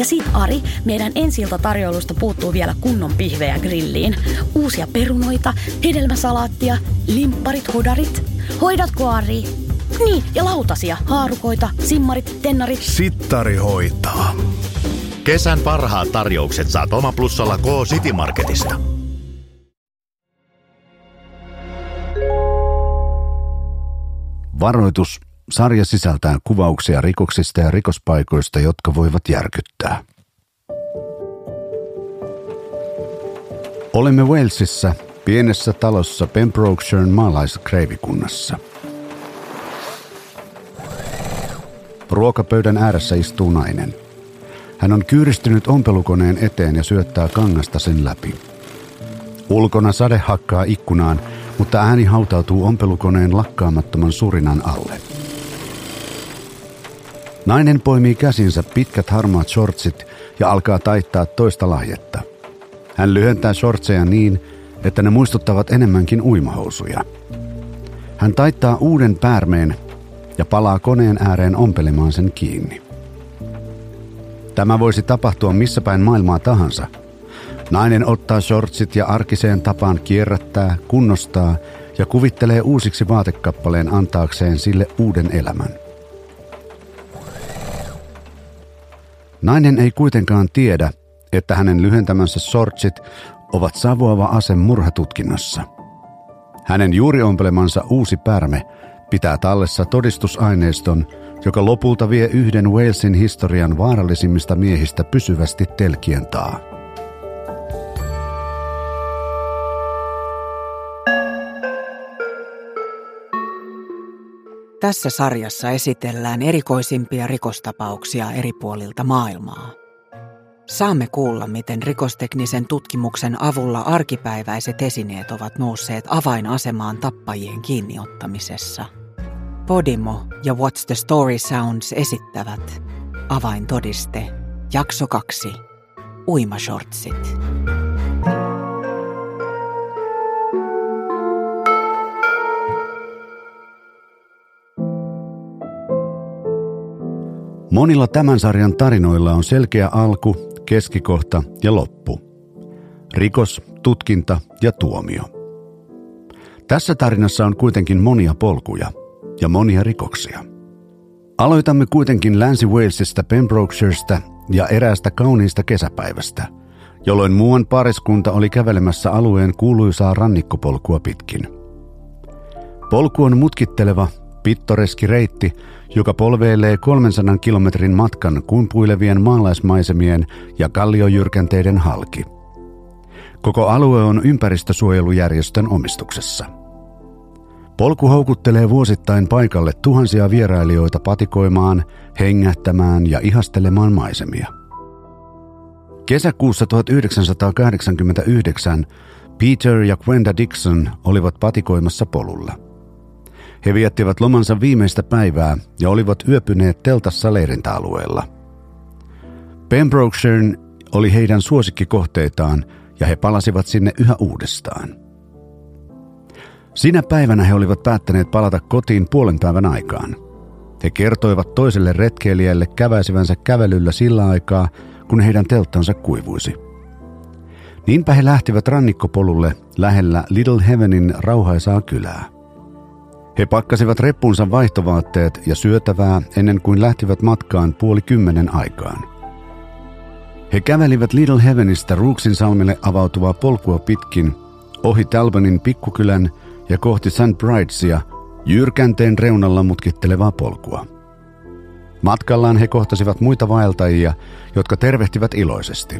Ja sit Ari, meidän ensilta tarjoilusta puuttuu vielä kunnon pihvejä grilliin. Uusia perunoita, hedelmäsalaattia, limpparit, hodarit. Hoidatko Ari? Niin, ja lautasia, haarukoita, simmarit, tennarit. Sittari hoitaa. Kesän parhaat tarjoukset saat Oma Plussalla K-City Marketista. Varoitus. Sarja sisältää kuvauksia rikoksista ja rikospaikoista, jotka voivat järkyttää. Olemme Walesissa, pienessä talossa Pembrokeshiren maalaiskreivikunnassa. Ruokapöydän ääressä istuu nainen. Hän on kyyristynyt ompelukoneen eteen ja syöttää kangasta sen läpi. Ulkona sade hakkaa ikkunaan, mutta ääni hautautuu ompelukoneen lakkaamattoman surinan alle. Nainen poimii käsinsä pitkät harmaat shortsit ja alkaa taittaa toista lahjetta. Hän lyhentää shortseja niin, että ne muistuttavat enemmänkin uimahousuja. Hän taittaa uuden päärmeen ja palaa koneen ääreen ompelemaan sen kiinni. Tämä voisi tapahtua missä päin maailmaa tahansa. Nainen ottaa shortsit ja arkiseen tapaan kierrättää, kunnostaa ja kuvittelee uusiksi vaatekappaleen antaakseen sille uuden elämän. Nainen ei kuitenkaan tiedä, että hänen lyhentämänsä shortsit ovat savuava ase murhatutkinnassa. Hänen juuri ompelemansa uusi pärme pitää tallessa todistusaineiston, joka lopulta vie yhden Walesin historian vaarallisimmista miehistä pysyvästi telkien taa. Tässä sarjassa esitellään erikoisimpia rikostapauksia eri puolilta maailmaa. Saamme kuulla, miten rikosteknisen tutkimuksen avulla arkipäiväiset esineet ovat nousseet avainasemaan tappajien kiinniottamisessa. Podimo ja What's the Story Sounds esittävät Avaintodiste, jakso 2, Uimashortsit. Monilla tämän sarjan tarinoilla on selkeä alku, keskikohta ja loppu. Rikos, tutkinta ja tuomio. Tässä tarinassa on kuitenkin monia polkuja ja monia rikoksia. Aloitamme kuitenkin Länsi-Walesista, Pembrokeshiresta ja eräästä kauniista kesäpäivästä, jolloin muuan pariskunta oli kävelemässä alueen kuuluisaa rannikkopolkua pitkin. Polku on mutkitteleva, pittoreski reitti, joka polveilee 300 kilometrin matkan kumpuilevien maalaismaisemien ja kalliojyrkänteiden halki. Koko alue on ympäristösuojelujärjestön omistuksessa. Polku houkuttelee vuosittain paikalle tuhansia vierailijoita patikoimaan, hengähtämään ja ihastelemaan maisemia. Kesäkuussa 1989 Peter ja Gwenda Dixon olivat patikoimassa polulla – he viettivät lomansa viimeistä päivää ja olivat yöpyneet teltassa leirintäalueella. Pembrokeshire oli heidän suosikkikohteitaan ja he palasivat sinne yhä uudestaan. Sinä päivänä he olivat päättäneet palata kotiin puolen päivän aikaan. He kertoivat toiselle retkeilijälle käväisivänsä kävelyllä sillä aikaa, kun heidän telttansa kuivuisi. Niinpä he lähtivät rannikkopolulle lähellä Little Heavenin rauhaisaa kylää. He pakkasivat reppunsa vaihtovaatteet ja syötävää ennen kuin lähtivät matkaan puoli kymmenen aikaan. He kävelivät Little Heavenistä Rooksin salmille avautuvaa polkua pitkin, ohi Talbonin pikkukylän ja kohti St. Bridesia, jyrkänteen reunalla mutkittelevaa polkua. Matkallaan he kohtasivat muita vaeltajia, jotka tervehtivät iloisesti.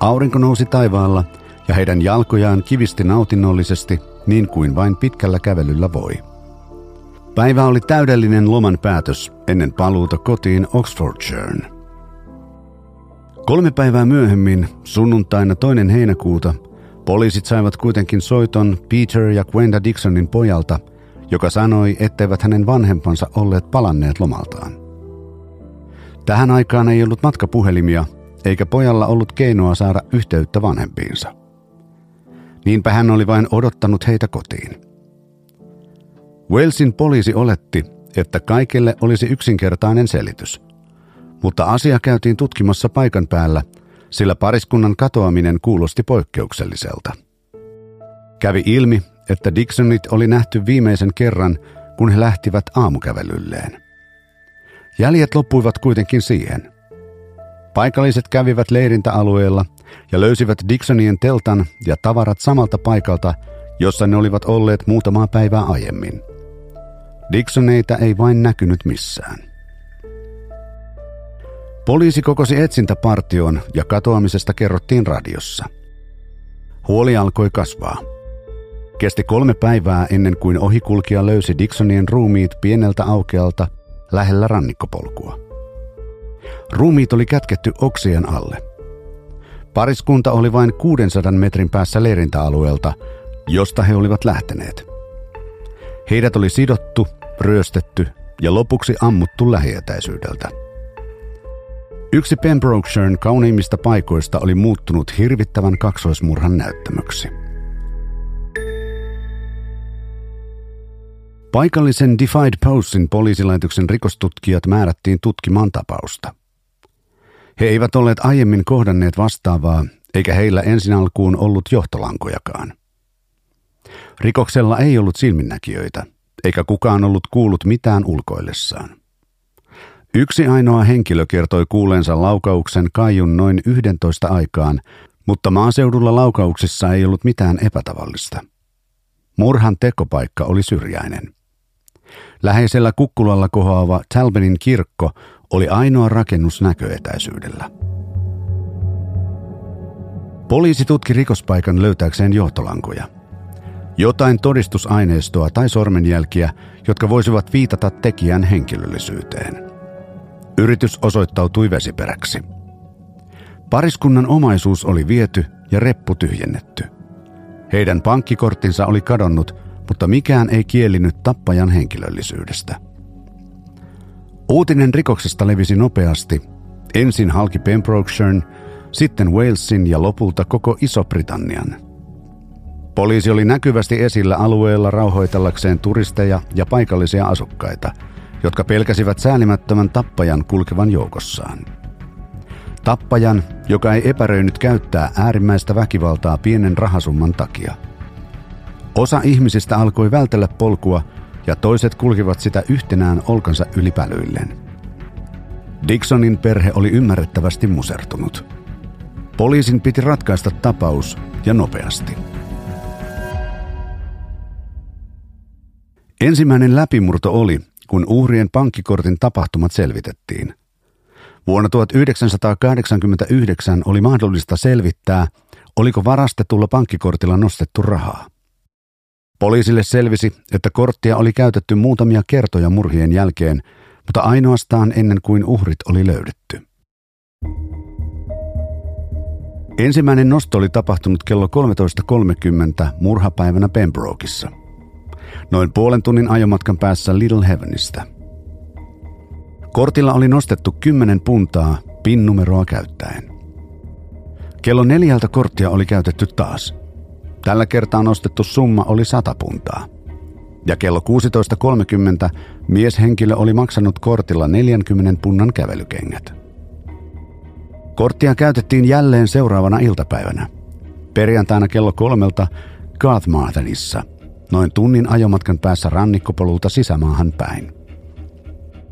Aurinko nousi taivaalla ja heidän jalkojaan kivisti nautinnollisesti niin kuin vain pitkällä kävelyllä voi. Päivä oli täydellinen loman päätös ennen paluuta kotiin Oxfordshireen. Kolme päivää myöhemmin, sunnuntaina toinen heinäkuuta, poliisit saivat kuitenkin soiton Peter ja Gwenda Dixonin pojalta, joka sanoi, etteivät hänen vanhempansa olleet palanneet lomaltaan. Tähän aikaan ei ollut matkapuhelimia, eikä pojalla ollut keinoa saada yhteyttä vanhempiinsa. Niinpä hän oli vain odottanut heitä kotiin. Walesin poliisi oletti, että kaikille olisi yksinkertainen selitys. Mutta asia käytiin tutkimassa paikan päällä, sillä pariskunnan katoaminen kuulosti poikkeukselliselta. Kävi ilmi, että Dixonit oli nähty viimeisen kerran, kun he lähtivät aamukävelylleen. Jäljet loppuivat kuitenkin siihen. Paikalliset kävivät leirintäalueella ja löysivät Dixonien teltan ja tavarat samalta paikalta, jossa ne olivat olleet muutamaa päivää aiemmin. Dixoneita ei vain näkynyt missään. Poliisi kokosi etsintäpartion ja katoamisesta kerrottiin radiossa. Huoli alkoi kasvaa. Kesti kolme päivää ennen kuin ohikulkija löysi Dixonien ruumiit pieneltä aukealta lähellä rannikkopolkua. Ruumiit oli kätketty oksien alle. Pariskunta oli vain 600 metrin päässä leirintäalueelta, josta he olivat lähteneet. Heidät oli sidottu, ryöstetty ja lopuksi ammuttu lähietäisyydeltä. Yksi Pembrokeshiren kauneimmista paikoista oli muuttunut hirvittävän kaksoismurhan näyttämöksi. Paikallisen Defied Postin poliisilaitoksen rikostutkijat määrättiin tutkimaan tapausta. He eivät olleet aiemmin kohdanneet vastaavaa, eikä heillä ensin alkuun ollut johtolankojakaan. Rikoksella ei ollut silminnäkijöitä, eikä kukaan ollut kuullut mitään ulkoillessaan. Yksi ainoa henkilö kertoi kuuleensa laukauksen kaijun noin 11 aikaan, mutta maaseudulla laukauksissa ei ollut mitään epätavallista. Murhan tekopaikka oli syrjäinen. Läheisellä kukkulalla kohoava Talbenin kirkko oli ainoa rakennus näköetäisyydellä. Poliisi tutki rikospaikan löytääkseen johtolankoja. Jotain todistusaineistoa tai sormenjälkiä, jotka voisivat viitata tekijän henkilöllisyyteen. Yritys osoittautui vesiperäksi. Pariskunnan omaisuus oli viety ja reppu tyhjennetty. Heidän pankkikorttinsa oli kadonnut, mutta mikään ei kielinyt tappajan henkilöllisyydestä. Uutinen rikoksesta levisi nopeasti. Ensin halki Pembrokeshiren, sitten Walesin ja lopulta koko Iso-Britannian. Poliisi oli näkyvästi esillä alueella rauhoitellakseen turisteja ja paikallisia asukkaita, jotka pelkäsivät säälimättömän tappajan kulkevan joukossaan. Tappajan, joka ei epäröinyt käyttää äärimmäistä väkivaltaa pienen rahasumman takia. Osa ihmisistä alkoi vältellä polkua ja toiset kulkivat sitä yhtenään olkansa ylipälyilleen. Dixonin perhe oli ymmärrettävästi musertunut. Poliisin piti ratkaista tapaus ja nopeasti. Ensimmäinen läpimurto oli, kun uhrien pankkikortin tapahtumat selvitettiin. Vuonna 1989 oli mahdollista selvittää, oliko varastetulla pankkikortilla nostettu rahaa. Poliisille selvisi, että korttia oli käytetty muutamia kertoja murhien jälkeen, mutta ainoastaan ennen kuin uhrit oli löydetty. Ensimmäinen nosto oli tapahtunut kello 13.30 murhapäivänä Pembrokeissa. Noin puolen tunnin ajomatkan päässä Little Heavenistä. Kortilla oli nostettu 10 puntaa PIN-numeroa käyttäen. Kello neljältä korttia oli käytetty taas – Tällä kertaa nostettu summa oli 100 puntaa. Ja kello 16.30 mieshenkilö oli maksanut kortilla 40 punnan kävelykengät. Korttia käytettiin jälleen seuraavana iltapäivänä. Perjantaina kello kolmelta Garthmarthenissa, noin tunnin ajomatkan päässä rannikkopolulta sisämaahan päin.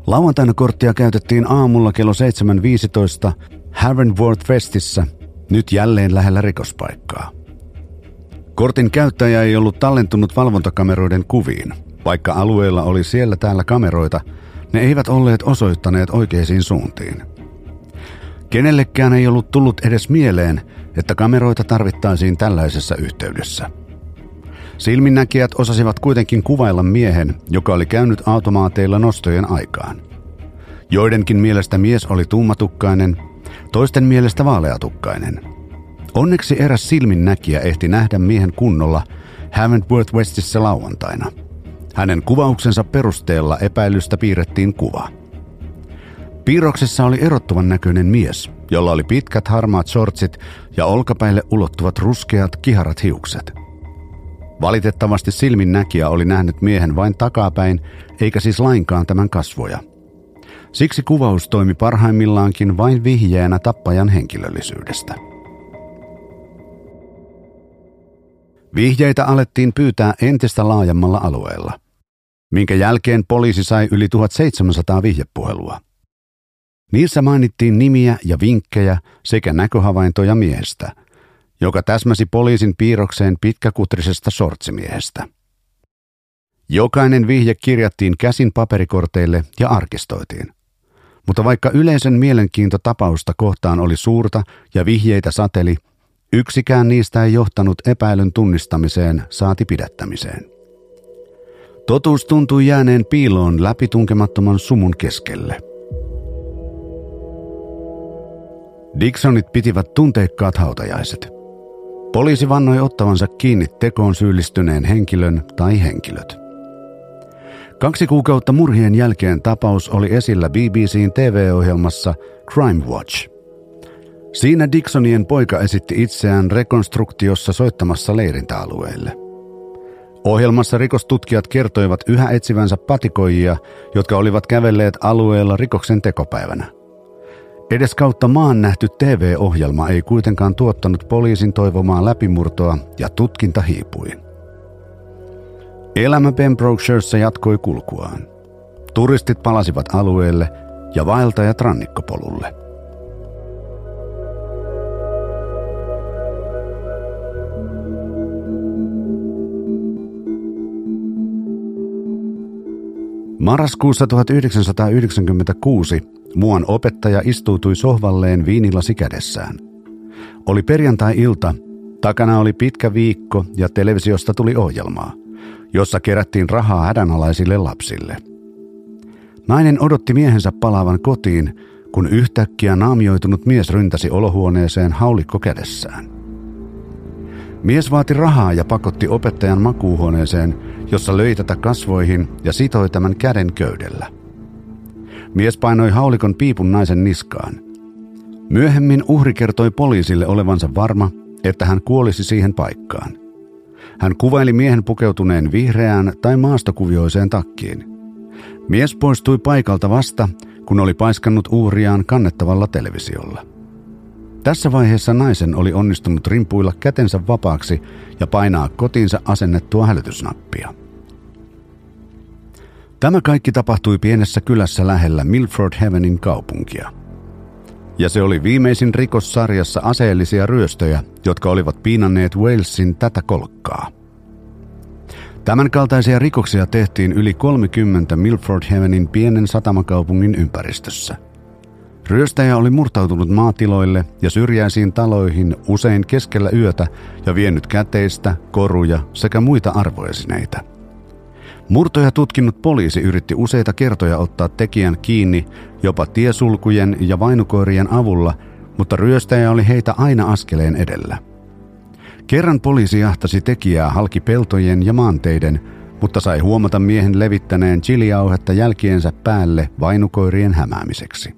Lauantaina korttia käytettiin aamulla kello 7.15 Havenworth Festissä, nyt jälleen lähellä rikospaikkaa. Kortin käyttäjä ei ollut tallentunut valvontakameroiden kuviin. Vaikka alueella oli siellä täällä kameroita, ne eivät olleet osoittaneet oikeisiin suuntiin. Kenellekään ei ollut tullut edes mieleen, että kameroita tarvittaisiin tällaisessa yhteydessä. Silminnäkijät osasivat kuitenkin kuvailla miehen, joka oli käynyt automaateilla nostojen aikaan. Joidenkin mielestä mies oli tummatukkainen, toisten mielestä vaaleatukkainen – Onneksi eräs silminnäkijä ehti nähdä miehen kunnolla Havenworth Westissä lauantaina. Hänen kuvauksensa perusteella epäilystä piirrettiin kuva. Piirroksessa oli erottuvan näköinen mies, jolla oli pitkät harmaat shortsit ja olkapäille ulottuvat ruskeat kiharat hiukset. Valitettavasti silminnäkijä oli nähnyt miehen vain takapäin, eikä siis lainkaan tämän kasvoja. Siksi kuvaus toimi parhaimmillaankin vain vihjeenä tappajan henkilöllisyydestä. Vihjeitä alettiin pyytää entistä laajemmalla alueella, minkä jälkeen poliisi sai yli 1700 vihjepuhelua. Niissä mainittiin nimiä ja vinkkejä sekä näköhavaintoja miehestä, joka täsmäsi poliisin piirrokseen pitkäkutrisesta sortsimiehestä. Jokainen vihje kirjattiin käsin paperikorteille ja arkistoitiin. Mutta vaikka yleisen mielenkiinto tapausta kohtaan oli suurta ja vihjeitä sateli, yksikään niistä ei johtanut epäilyn tunnistamiseen saati pidättämiseen. Totuus tuntui jääneen piiloon läpitunkemattoman sumun keskelle. Dixonit pitivät tunteikkaat hautajaiset. Poliisi vannoi ottavansa kiinni tekoon syyllistyneen henkilön tai henkilöt. Kaksi kuukautta murhien jälkeen tapaus oli esillä BBCn TV-ohjelmassa Crime Watch. Siinä Dixonien poika esitti itseään rekonstruktiossa soittamassa leirintäalueelle. Ohjelmassa rikostutkijat kertoivat yhä etsivänsä patikoijia, jotka olivat kävelleet alueella rikoksen tekopäivänä. Edes kautta maan nähty TV-ohjelma ei kuitenkaan tuottanut poliisin toivomaa läpimurtoa ja tutkinta hiipui. Elämä Pembrokeshiressä jatkoi kulkuaan. Turistit palasivat alueelle ja vaeltajat rannikkopolulle. Marraskuussa 1996 muuan opettaja istuutui sohvalleen viinilasi kädessään. Oli perjantai-ilta, takana oli pitkä viikko ja televisiosta tuli ohjelmaa jossa kerättiin rahaa hädänalaisille lapsille. Nainen odotti miehensä palaavan kotiin, kun yhtäkkiä naamioitunut mies ryntäsi olohuoneeseen haulikko kädessään. Mies vaati rahaa ja pakotti opettajan makuuhuoneeseen, jossa löi tätä kasvoihin ja sitoi tämän käden köydellä. Mies painoi haulikon piipun naisen niskaan. Myöhemmin uhri kertoi poliisille olevansa varma, että hän kuolisi siihen paikkaan. Hän kuvaili miehen pukeutuneen vihreään tai maastokuvioiseen takkiin. Mies poistui paikalta vasta, kun oli paiskannut uhriaan kannettavalla televisiolla. Tässä vaiheessa naisen oli onnistunut rimpuilla kätensä vapaaksi ja painaa kotiinsa asennettua hälytysnappia. Tämä kaikki tapahtui pienessä kylässä lähellä Milford Heavenin kaupunkia – ja se oli viimeisin rikos sarjassa aseellisia ryöstöjä, jotka olivat piinanneet Walesin tätä kolkkaa. Tämänkaltaisia rikoksia tehtiin yli 30 Milford Havenin pienen satamakaupungin ympäristössä. Ryöstäjä oli murtautunut maatiloille ja syrjäisiin taloihin usein keskellä yötä ja vienyt käteistä, koruja sekä muita arvoesineitä – Murtoja tutkinut poliisi yritti useita kertoja ottaa tekijän kiinni jopa tiesulkujen ja vainukoirien avulla, mutta ryöstäjä oli heitä aina askeleen edellä. Kerran poliisi jahtasi tekijää halki peltojen ja maanteiden, mutta sai huomata miehen levittäneen chiliauhetta jälkiensä päälle vainukoirien hämäämiseksi.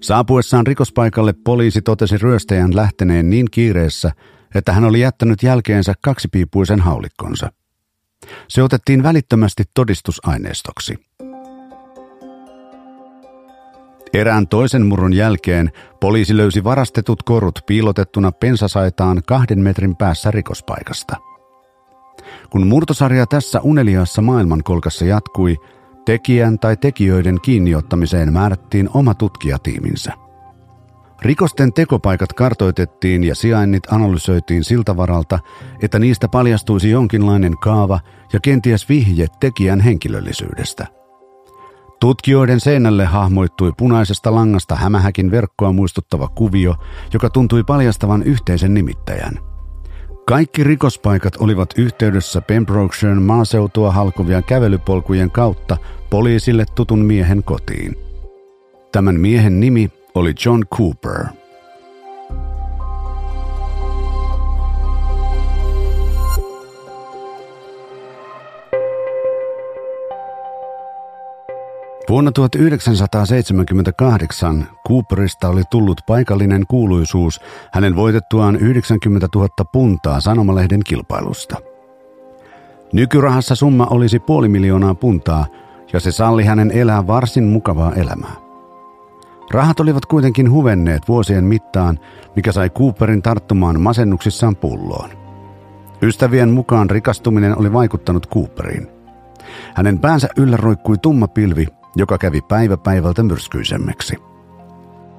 Saapuessaan rikospaikalle poliisi totesi ryöstäjän lähteneen niin kiireessä, että hän oli jättänyt jälkeensä kaksipiipuisen haulikkonsa – se otettiin välittömästi todistusaineistoksi. Erään toisen murron jälkeen poliisi löysi varastetut korut piilotettuna pensasaitaan kahden metrin päässä rikospaikasta. Kun murtosarja tässä uneliaassa maailmankolkassa jatkui, tekijän tai tekijöiden kiinniottamiseen määrättiin oma tutkijatiiminsä – Rikosten tekopaikat kartoitettiin ja sijainnit analysoitiin siltä varalta, että niistä paljastuisi jonkinlainen kaava ja kenties vihje tekijän henkilöllisyydestä. Tutkijoiden seinälle hahmoittui punaisesta langasta hämähäkin verkkoa muistuttava kuvio, joka tuntui paljastavan yhteisen nimittäjän. Kaikki rikospaikat olivat yhteydessä Pembrokeshiren maaseutua halkuvien kävelypolkujen kautta poliisille tutun miehen kotiin. Tämän miehen nimi oli John Cooper. Vuonna 1978 Cooperista oli tullut paikallinen kuuluisuus hänen voitettuaan 90 000 puntaa sanomalehden kilpailusta. Nykyrahassa summa olisi puoli miljoonaa puntaa – ja se salli hänen elää varsin mukavaa elämää. Rahat olivat kuitenkin huvenneet vuosien mittaan, mikä sai Cooperin tarttumaan masennuksissaan pulloon. Ystävien mukaan rikastuminen oli vaikuttanut Cooperiin. Hänen päänsä yllä roikkui tumma pilvi, joka kävi päivä päivältä myrskyisemmäksi.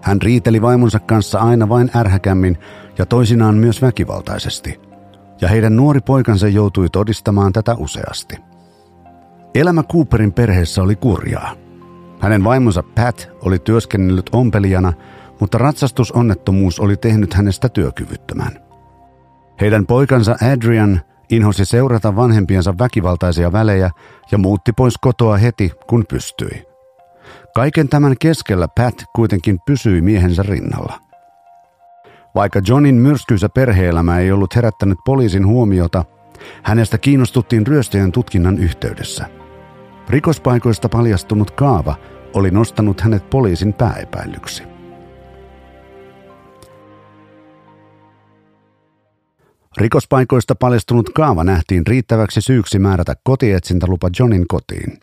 Hän riiteli vaimonsa kanssa aina vain ärhäkämmin ja toisinaan myös väkivaltaisesti. Ja heidän nuori poikansa joutui todistamaan tätä useasti. Elämä Cooperin perheessä oli kurjaa. Hänen vaimonsa Pat oli työskennellyt ompelijana, mutta ratsastusonnettomuus oli tehnyt hänestä työkyvyttömän. Heidän poikansa Adrian inhosi seurata vanhempiensa väkivaltaisia välejä ja muutti pois kotoa heti, kun pystyi. Kaiken tämän keskellä Pat kuitenkin pysyi miehensä rinnalla. Vaikka Johnin myrskyisä perheelämä ei ollut herättänyt poliisin huomiota, hänestä kiinnostuttiin ryöstöjen tutkinnan yhteydessä. Rikospaikoista paljastunut kaava oli nostanut hänet poliisin pääepäilyksi. Rikospaikoista paljastunut kaava nähtiin riittäväksi syyksi määrätä kotietsintälupa Johnin kotiin.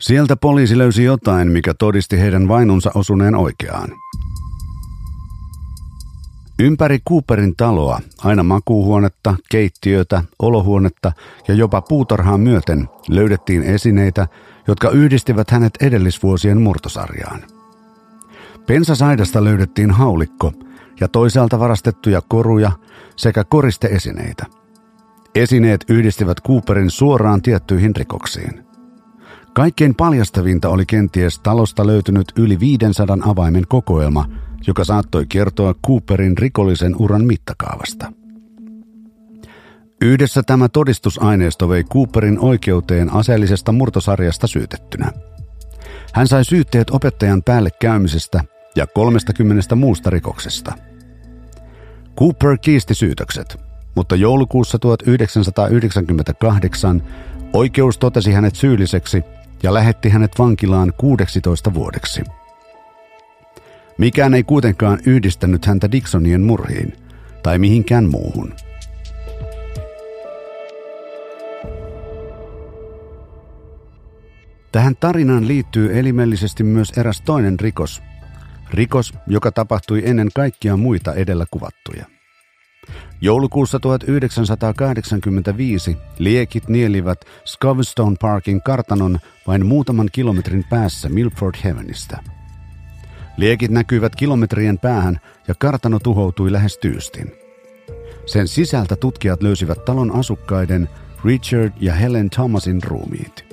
Sieltä poliisi löysi jotain, mikä todisti heidän vainunsa osuneen oikeaan. Ympäri Cooperin taloa, aina makuuhuonetta, keittiötä, olohuonetta ja jopa puutarhaa myöten löydettiin esineitä, jotka yhdistivät hänet edellisvuosien murtosarjaan. Pensasaidasta löydettiin haulikko ja toisaalta varastettuja koruja sekä koristeesineitä. Esineet yhdistivät Cooperin suoraan tiettyihin rikoksiin. Kaikkein paljastavinta oli kenties talosta löytynyt yli 500 avaimen kokoelma, joka saattoi kertoa Cooperin rikollisen uran mittakaavasta. Yhdessä tämä todistusaineisto vei Cooperin oikeuteen aseellisesta murtosarjasta syytettynä. Hän sai syytteet opettajan päälle käymisestä ja 30 muusta rikoksesta. Cooper kiisti syytökset, mutta joulukuussa 1998 oikeus totesi hänet syylliseksi ja lähetti hänet vankilaan 16 vuodeksi. Mikään ei kuitenkaan yhdistänyt häntä Dixonien murhiin tai mihinkään muuhun. Tähän tarinaan liittyy elimellisesti myös eräs toinen rikos. Rikos, joka tapahtui ennen kaikkia muita edellä kuvattuja. Joulukuussa 1985 liekit nielivät Scovestone Parkin kartanon vain muutaman kilometrin päässä Milford Heavenistä. Liekit näkyivät kilometrien päähän ja kartano tuhoutui lähes tyystin. Sen sisältä tutkijat löysivät talon asukkaiden Richard ja Helen Thomasin ruumiit.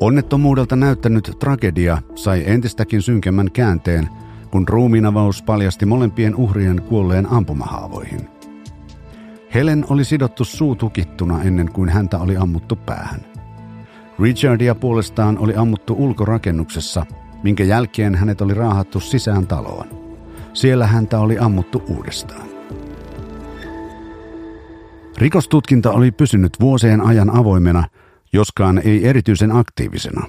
Onnettomuudelta näyttänyt tragedia sai entistäkin synkemmän käänteen – kun ruumiinavaus paljasti molempien uhrien kuolleen ampumahaavoihin. Helen oli sidottu suu tukittuna ennen kuin häntä oli ammuttu päähän. Richardia puolestaan oli ammuttu ulkorakennuksessa, minkä jälkeen hänet oli raahattu sisään taloon. Siellä häntä oli ammuttu uudestaan. Rikostutkinta oli pysynyt vuosien ajan avoimena, joskaan ei erityisen aktiivisena.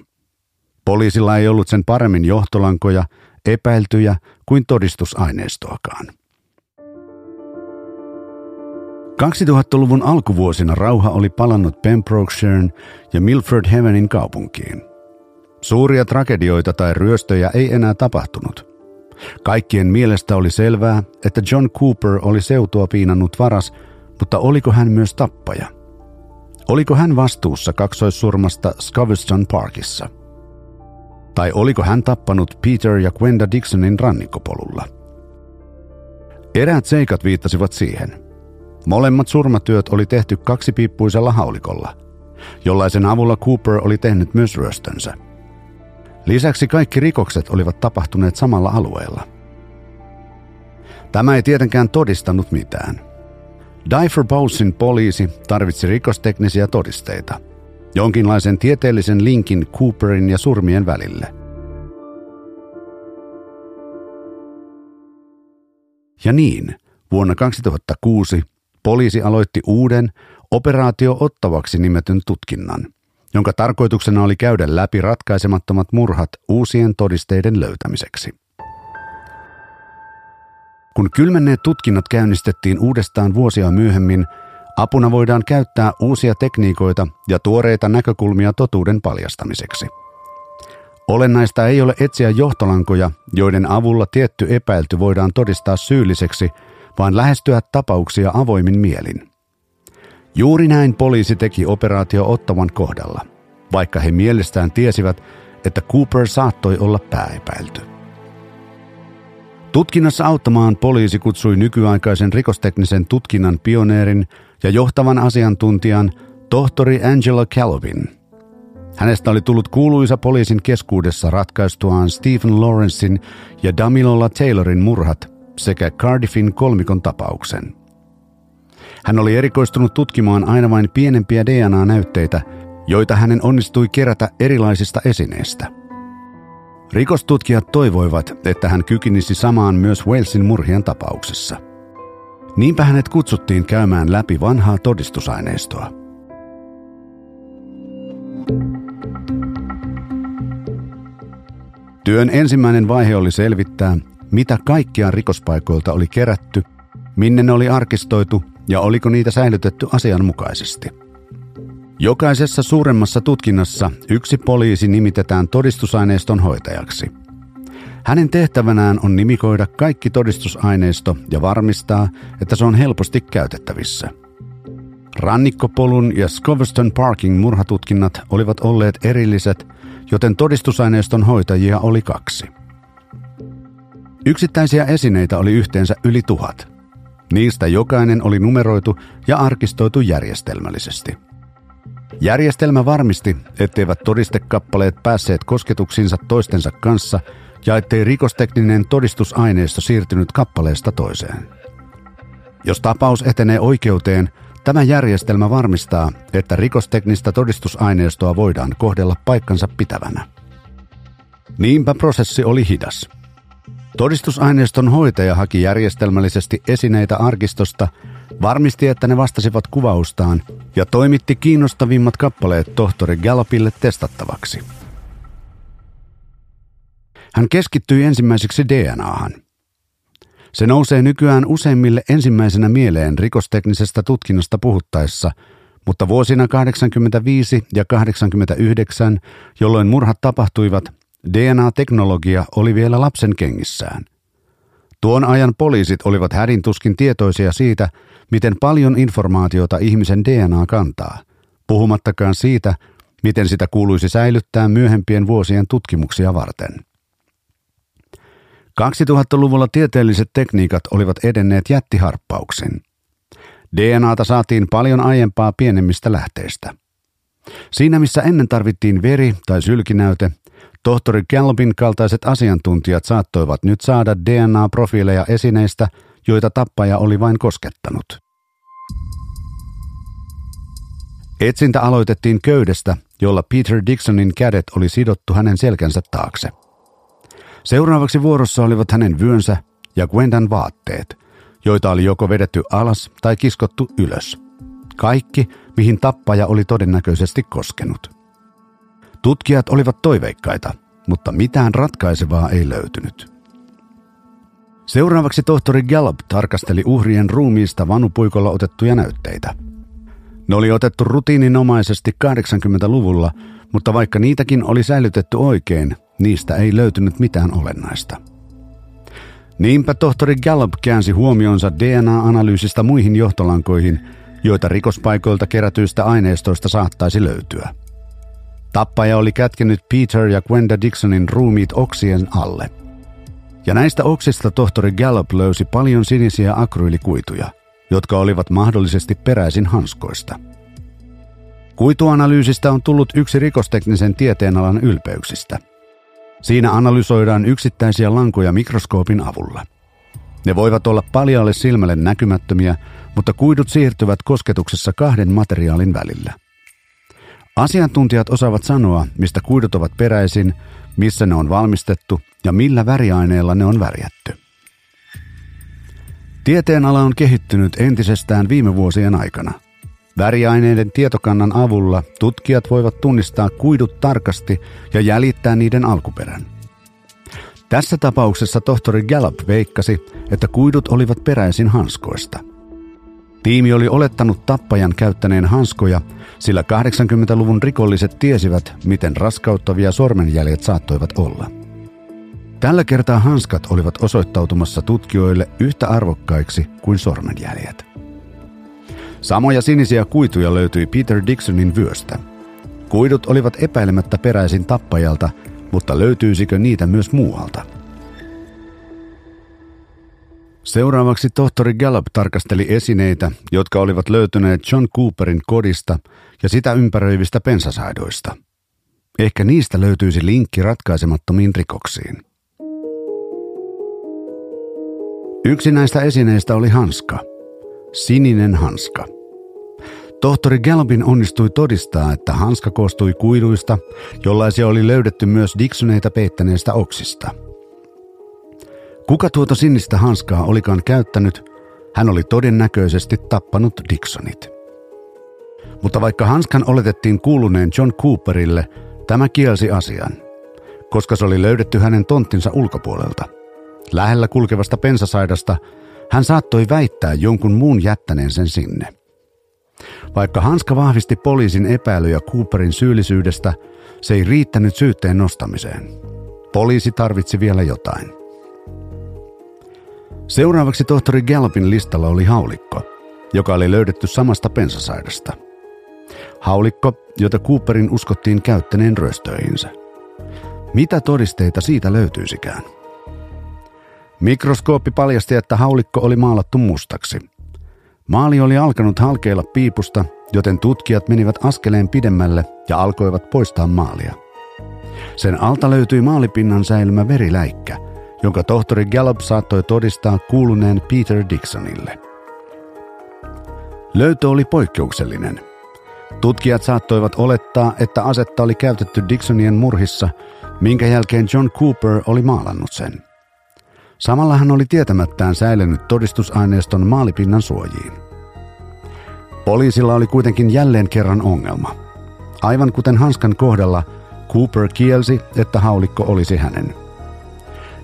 Poliisilla ei ollut sen paremmin johtolankoja epäiltyjä kuin todistusaineistoakaan. 2000-luvun alkuvuosina rauha oli palannut Pembrokeshireen ja Milford Havenin kaupunkiin. Suuria tragedioita tai ryöstöjä ei enää tapahtunut. Kaikkien mielestä oli selvää, että John Cooper oli seutua piinannut varas, mutta oliko hän myös tappaja? Oliko hän vastuussa kaksoissurmasta Scoverston Parkissa – tai oliko hän tappanut Peter ja Gwenda Dixonin rannikkopolulla? Eräät seikat viittasivat siihen. Molemmat surmatyöt oli tehty kaksipiippuisella haulikolla, jollaisen avulla Cooper oli tehnyt myös ryöstönsä. Lisäksi kaikki rikokset olivat tapahtuneet samalla alueella. Tämä ei tietenkään todistanut mitään. Difer Bowsin poliisi tarvitsi rikosteknisiä todisteita – jonkinlaisen tieteellisen linkin Cooperin ja surmien välille. Ja niin, vuonna 2006 poliisi aloitti uuden operaatio ottavaksi nimetyn tutkinnan, jonka tarkoituksena oli käydä läpi ratkaisemattomat murhat uusien todisteiden löytämiseksi. Kun kylmenneet tutkinnat käynnistettiin uudestaan vuosia myöhemmin, Apuna voidaan käyttää uusia tekniikoita ja tuoreita näkökulmia totuuden paljastamiseksi. Olennaista ei ole etsiä johtolankoja, joiden avulla tietty epäilty voidaan todistaa syylliseksi, vaan lähestyä tapauksia avoimin mielin. Juuri näin poliisi teki operaatio Ottavan kohdalla, vaikka he mielestään tiesivät, että Cooper saattoi olla pääepäilty. Tutkinnassa auttamaan poliisi kutsui nykyaikaisen rikosteknisen tutkinnan pioneerin ja johtavan asiantuntijan tohtori Angela Calvin – Hänestä oli tullut kuuluisa poliisin keskuudessa ratkaistuaan Stephen Lawrencein ja Damilola Taylorin murhat sekä Cardiffin kolmikon tapauksen. Hän oli erikoistunut tutkimaan aina vain pienempiä DNA-näytteitä, joita hänen onnistui kerätä erilaisista esineistä. Rikostutkijat toivoivat, että hän kykinisi samaan myös Walesin murhien tapauksessa. Niinpä hänet kutsuttiin käymään läpi vanhaa todistusaineistoa. Työn ensimmäinen vaihe oli selvittää, mitä kaikkia rikospaikoilta oli kerätty, minne ne oli arkistoitu ja oliko niitä säilytetty asianmukaisesti. Jokaisessa suuremmassa tutkinnassa yksi poliisi nimitetään todistusaineiston hoitajaksi. Hänen tehtävänään on nimikoida kaikki todistusaineisto ja varmistaa, että se on helposti käytettävissä. Rannikkopolun ja Scoverston Parking murhatutkinnat olivat olleet erilliset – joten todistusaineiston hoitajia oli kaksi. Yksittäisiä esineitä oli yhteensä yli tuhat. Niistä jokainen oli numeroitu ja arkistoitu järjestelmällisesti. Järjestelmä varmisti, etteivät todistekappaleet päässeet kosketuksiinsa toistensa kanssa ja ettei rikostekninen todistusaineisto siirtynyt kappaleesta toiseen. Jos tapaus etenee oikeuteen, Tämä järjestelmä varmistaa, että rikosteknistä todistusaineistoa voidaan kohdella paikkansa pitävänä. Niinpä prosessi oli hidas. Todistusaineiston hoitaja haki järjestelmällisesti esineitä arkistosta, varmisti, että ne vastasivat kuvaustaan ja toimitti kiinnostavimmat kappaleet tohtori Gallopille testattavaksi. Hän keskittyi ensimmäiseksi DNAhan – se nousee nykyään useimmille ensimmäisenä mieleen rikosteknisestä tutkinnasta puhuttaessa, mutta vuosina 85 ja 89, jolloin murhat tapahtuivat, DNA-teknologia oli vielä lapsen kengissään. Tuon ajan poliisit olivat hädintuskin tietoisia siitä, miten paljon informaatiota ihmisen DNA kantaa, puhumattakaan siitä, miten sitä kuuluisi säilyttää myöhempien vuosien tutkimuksia varten. 2000-luvulla tieteelliset tekniikat olivat edenneet jättiharppauksin. DNAta saatiin paljon aiempaa pienemmistä lähteistä. Siinä missä ennen tarvittiin veri- tai sylkinäyte, tohtori Galbin kaltaiset asiantuntijat saattoivat nyt saada DNA-profiileja esineistä, joita tappaja oli vain koskettanut. Etsintä aloitettiin köydestä, jolla Peter Dixonin kädet oli sidottu hänen selkänsä taakse. Seuraavaksi vuorossa olivat hänen vyönsä ja Gwendan vaatteet, joita oli joko vedetty alas tai kiskottu ylös. Kaikki, mihin tappaja oli todennäköisesti koskenut. Tutkijat olivat toiveikkaita, mutta mitään ratkaisevaa ei löytynyt. Seuraavaksi tohtori tarkasteli uhrien ruumiista vanupuikolla otettuja näytteitä. Ne oli otettu rutiininomaisesti 80-luvulla, mutta vaikka niitäkin oli säilytetty oikein, Niistä ei löytynyt mitään olennaista. Niinpä tohtori Gallup käänsi huomionsa DNA-analyysistä muihin johtolankoihin, joita rikospaikoilta kerätyistä aineistoista saattaisi löytyä. Tappaja oli kätkenyt Peter ja Gwenda Dixonin ruumiit oksien alle. Ja näistä oksista tohtori Gallup löysi paljon sinisiä akryylikuituja, jotka olivat mahdollisesti peräisin hanskoista. Kuituanalyysistä on tullut yksi rikosteknisen tieteenalan ylpeyksistä – Siinä analysoidaan yksittäisiä lankoja mikroskoopin avulla. Ne voivat olla paljalle silmälle näkymättömiä, mutta kuidut siirtyvät kosketuksessa kahden materiaalin välillä. Asiantuntijat osaavat sanoa, mistä kuidut ovat peräisin, missä ne on valmistettu ja millä väriaineella ne on värjätty. Tieteenala on kehittynyt entisestään viime vuosien aikana – Väriaineiden tietokannan avulla tutkijat voivat tunnistaa kuidut tarkasti ja jäljittää niiden alkuperän. Tässä tapauksessa tohtori Gallup veikkasi, että kuidut olivat peräisin hanskoista. Tiimi oli olettanut tappajan käyttäneen hanskoja, sillä 80-luvun rikolliset tiesivät, miten raskauttavia sormenjäljet saattoivat olla. Tällä kertaa hanskat olivat osoittautumassa tutkijoille yhtä arvokkaiksi kuin sormenjäljet. Samoja sinisiä kuituja löytyi Peter Dixonin vyöstä. Kuidut olivat epäilemättä peräisin tappajalta, mutta löytyisikö niitä myös muualta? Seuraavaksi tohtori Gallup tarkasteli esineitä, jotka olivat löytyneet John Cooperin kodista ja sitä ympäröivistä pensasaidoista. Ehkä niistä löytyisi linkki ratkaisemattomiin rikoksiin. Yksi näistä esineistä oli hanska. Sininen hanska. Tohtori Gallupin onnistui todistaa, että hanska koostui kuiduista, jollaisia oli löydetty myös Dixoneita peittäneistä oksista – Kuka tuota sinistä hanskaa olikaan käyttänyt, hän oli todennäköisesti tappanut Dixonit. Mutta vaikka hanskan oletettiin kuuluneen John Cooperille, tämä kielsi asian, koska se oli löydetty hänen tonttinsa ulkopuolelta. Lähellä kulkevasta pensasaidasta hän saattoi väittää jonkun muun jättäneen sen sinne. Vaikka Hanska vahvisti poliisin epäilyjä Cooperin syyllisyydestä, se ei riittänyt syytteen nostamiseen. Poliisi tarvitsi vielä jotain. Seuraavaksi tohtori Gallupin listalla oli haulikko, joka oli löydetty samasta pensasaidasta. Haulikko, jota Cooperin uskottiin käyttäneen röstöihinsä. Mitä todisteita siitä löytyisikään? Mikroskooppi paljasti, että haulikko oli maalattu mustaksi. Maali oli alkanut halkeilla piipusta, joten tutkijat menivät askeleen pidemmälle ja alkoivat poistaa maalia. Sen alta löytyi maalipinnan säilymä veriläikkä – jonka tohtori Gallup saattoi todistaa kuuluneen Peter Dixonille. Löytö oli poikkeuksellinen. Tutkijat saattoivat olettaa, että asetta oli käytetty Dixonien murhissa, minkä jälkeen John Cooper oli maalannut sen. Samalla hän oli tietämättään säilynyt todistusaineiston maalipinnan suojiin. Poliisilla oli kuitenkin jälleen kerran ongelma. Aivan kuten Hanskan kohdalla, Cooper kielsi, että haulikko olisi hänen.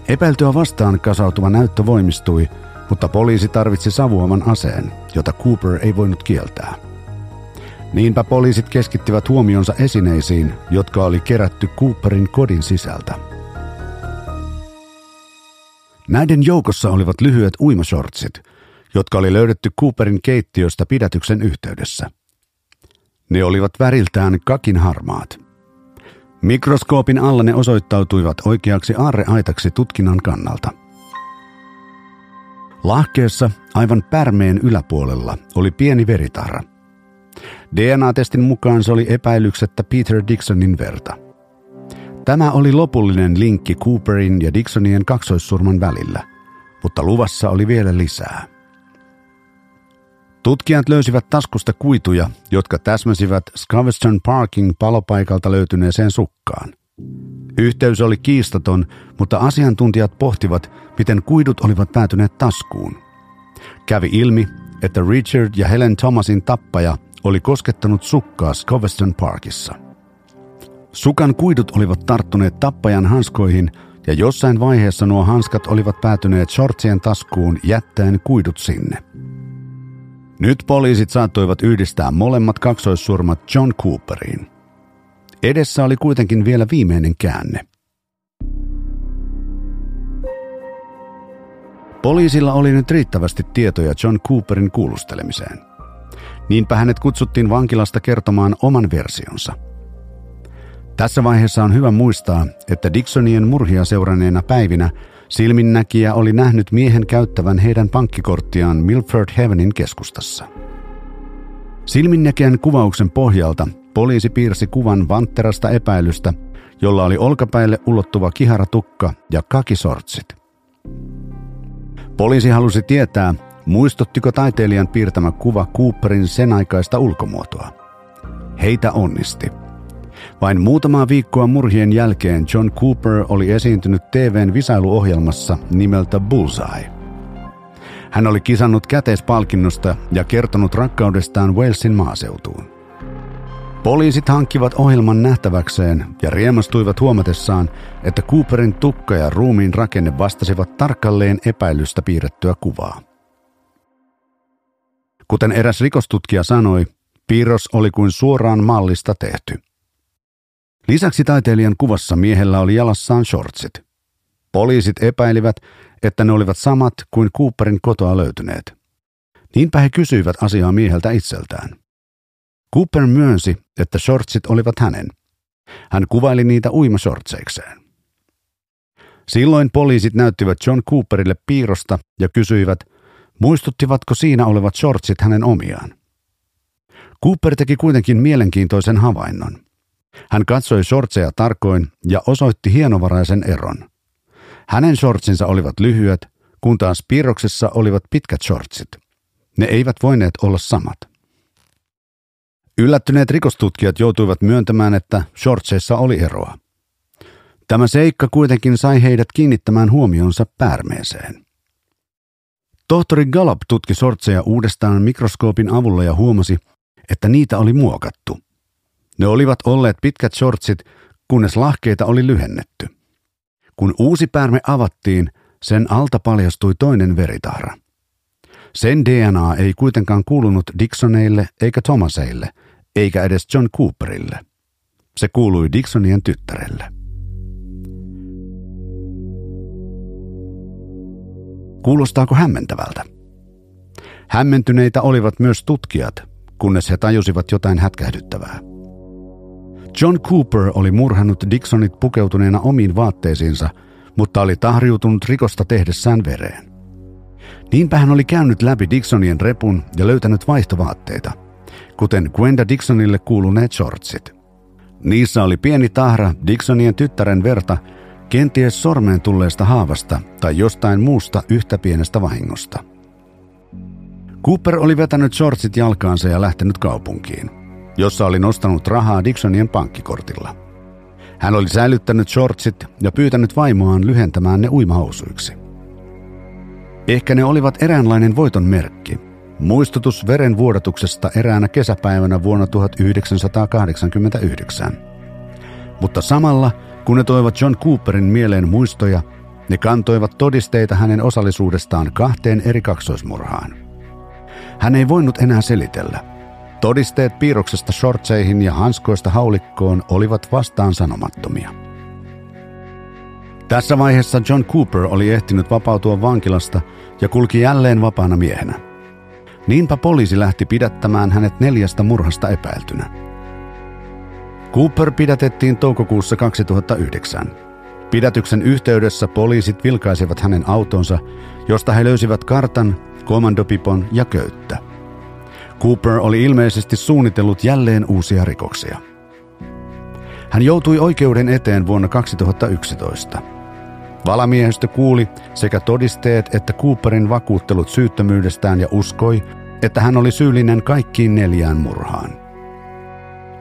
Epäiltyä vastaan kasautuva näyttö voimistui, mutta poliisi tarvitsi savuaman aseen, jota Cooper ei voinut kieltää. Niinpä poliisit keskittivät huomionsa esineisiin, jotka oli kerätty Cooperin kodin sisältä. Näiden joukossa olivat lyhyet uimashortsit, jotka oli löydetty Cooperin keittiöstä pidätyksen yhteydessä. Ne olivat väriltään kakin harmaat – Mikroskoopin alla ne osoittautuivat oikeaksi aarreaitaksi tutkinnan kannalta. Lahkeessa aivan pärmeen yläpuolella oli pieni veritahra. DNA-testin mukaan se oli epäilyksettä Peter Dixonin verta. Tämä oli lopullinen linkki Cooperin ja Dixonien kaksoissurman välillä, mutta luvassa oli vielä lisää. Tutkijat löysivät taskusta kuituja, jotka täsmäsivät Scaveston Parking palopaikalta löytyneeseen sukkaan. Yhteys oli kiistaton, mutta asiantuntijat pohtivat, miten kuidut olivat päätyneet taskuun. Kävi ilmi, että Richard ja Helen Thomasin tappaja oli koskettanut sukkaa Scaveston Parkissa. Sukan kuidut olivat tarttuneet tappajan hanskoihin ja jossain vaiheessa nuo hanskat olivat päätyneet shortsien taskuun jättäen kuidut sinne. Nyt poliisit saattoivat yhdistää molemmat kaksoissurmat John Cooperiin. Edessä oli kuitenkin vielä viimeinen käänne. Poliisilla oli nyt riittävästi tietoja John Cooperin kuulustelemiseen. Niinpä hänet kutsuttiin vankilasta kertomaan oman versionsa. Tässä vaiheessa on hyvä muistaa, että Dixonien murhia seuranneena päivinä – Silminnäkijä oli nähnyt miehen käyttävän heidän pankkikorttiaan Milford Heavenin keskustassa. Silminnäkijän kuvauksen pohjalta poliisi piirsi kuvan vantterasta epäilystä, jolla oli olkapäille ulottuva kiharatukka ja kakisortsit. Poliisi halusi tietää, muistuttiko taiteilijan piirtämä kuva Cooperin sen aikaista ulkomuotoa. Heitä onnisti. Vain muutamaa viikkoa murhien jälkeen John Cooper oli esiintynyt TVn visailuohjelmassa nimeltä Bullseye. Hän oli kisannut käteispalkinnosta ja kertonut rakkaudestaan Walesin maaseutuun. Poliisit hankkivat ohjelman nähtäväkseen ja riemastuivat huomatessaan, että Cooperin tukka ja ruumiin rakenne vastasivat tarkalleen epäilystä piirrettyä kuvaa. Kuten eräs rikostutkija sanoi, piirros oli kuin suoraan mallista tehty. Lisäksi taiteilijan kuvassa miehellä oli jalassaan shortsit. Poliisit epäilivät, että ne olivat samat kuin Cooperin kotoa löytyneet. Niinpä he kysyivät asiaa mieheltä itseltään. Cooper myönsi, että shortsit olivat hänen. Hän kuvaili niitä uimashortseikseen. Silloin poliisit näyttivät John Cooperille piirrosta ja kysyivät, muistuttivatko siinä olevat shortsit hänen omiaan. Cooper teki kuitenkin mielenkiintoisen havainnon. Hän katsoi shortseja tarkoin ja osoitti hienovaraisen eron. Hänen shortsinsa olivat lyhyet, kun taas piirroksessa olivat pitkät shortsit. Ne eivät voineet olla samat. Yllättyneet rikostutkijat joutuivat myöntämään, että shortseissa oli eroa. Tämä seikka kuitenkin sai heidät kiinnittämään huomionsa päärmeeseen. Tohtori Gallup tutki sortseja uudestaan mikroskoopin avulla ja huomasi, että niitä oli muokattu. Ne olivat olleet pitkät shortsit, kunnes lahkeita oli lyhennetty. Kun uusi päärme avattiin, sen alta paljastui toinen veritahra. Sen DNA ei kuitenkaan kuulunut Dixoneille eikä Thomaseille, eikä edes John Cooperille. Se kuului Dixonien tyttärelle. Kuulostaako hämmentävältä? Hämmentyneitä olivat myös tutkijat, kunnes he tajusivat jotain hätkähdyttävää. John Cooper oli murhannut Dixonit pukeutuneena omiin vaatteisiinsa, mutta oli tahriutunut rikosta tehdessään vereen. Niinpä hän oli käynyt läpi Dixonien repun ja löytänyt vaihtovaatteita, kuten Gwenda Dixonille kuuluneet shortsit. Niissä oli pieni tahra Dixonien tyttären verta, kenties sormeen tulleesta haavasta tai jostain muusta yhtä pienestä vahingosta. Cooper oli vetänyt shortsit jalkaansa ja lähtenyt kaupunkiin, jossa oli nostanut rahaa Dixonien pankkikortilla. Hän oli säilyttänyt shortsit ja pyytänyt vaimoaan lyhentämään ne uimahousuiksi. Ehkä ne olivat eräänlainen voiton merkki, muistutus verenvuodatuksesta eräänä kesäpäivänä vuonna 1989. Mutta samalla, kun ne toivat John Cooperin mieleen muistoja, ne kantoivat todisteita hänen osallisuudestaan kahteen eri kaksoismurhaan. Hän ei voinut enää selitellä. Todisteet piirroksesta shortseihin ja hanskoista haulikkoon olivat vastaan sanomattomia. Tässä vaiheessa John Cooper oli ehtinyt vapautua vankilasta ja kulki jälleen vapaana miehenä. Niinpä poliisi lähti pidättämään hänet neljästä murhasta epäiltynä. Cooper pidätettiin toukokuussa 2009. Pidätyksen yhteydessä poliisit vilkaisivat hänen autonsa, josta he löysivät kartan, komandopipon ja köyttä. Cooper oli ilmeisesti suunnitellut jälleen uusia rikoksia. Hän joutui oikeuden eteen vuonna 2011. Valamiehistö kuuli sekä todisteet että Cooperin vakuuttelut syyttömyydestään ja uskoi, että hän oli syyllinen kaikkiin neljään murhaan.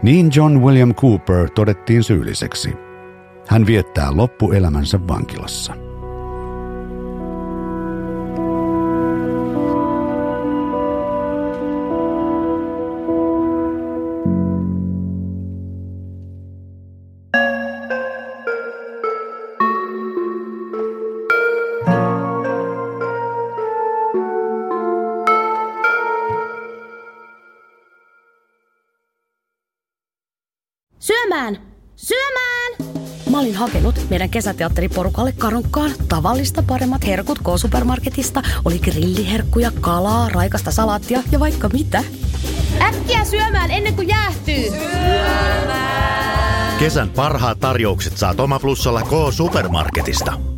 Niin John William Cooper todettiin syylliseksi. Hän viettää loppuelämänsä vankilassa. Meidän kesäteatteriporukalle karukkaan tavallista paremmat herkut K-supermarketista. Oli grilliherkkuja, kalaa, raikasta salaattia ja vaikka mitä. Äkkiä syömään ennen kuin jäähtyy! Kesän parhaat tarjoukset saat Oma Plussalla K-supermarketista.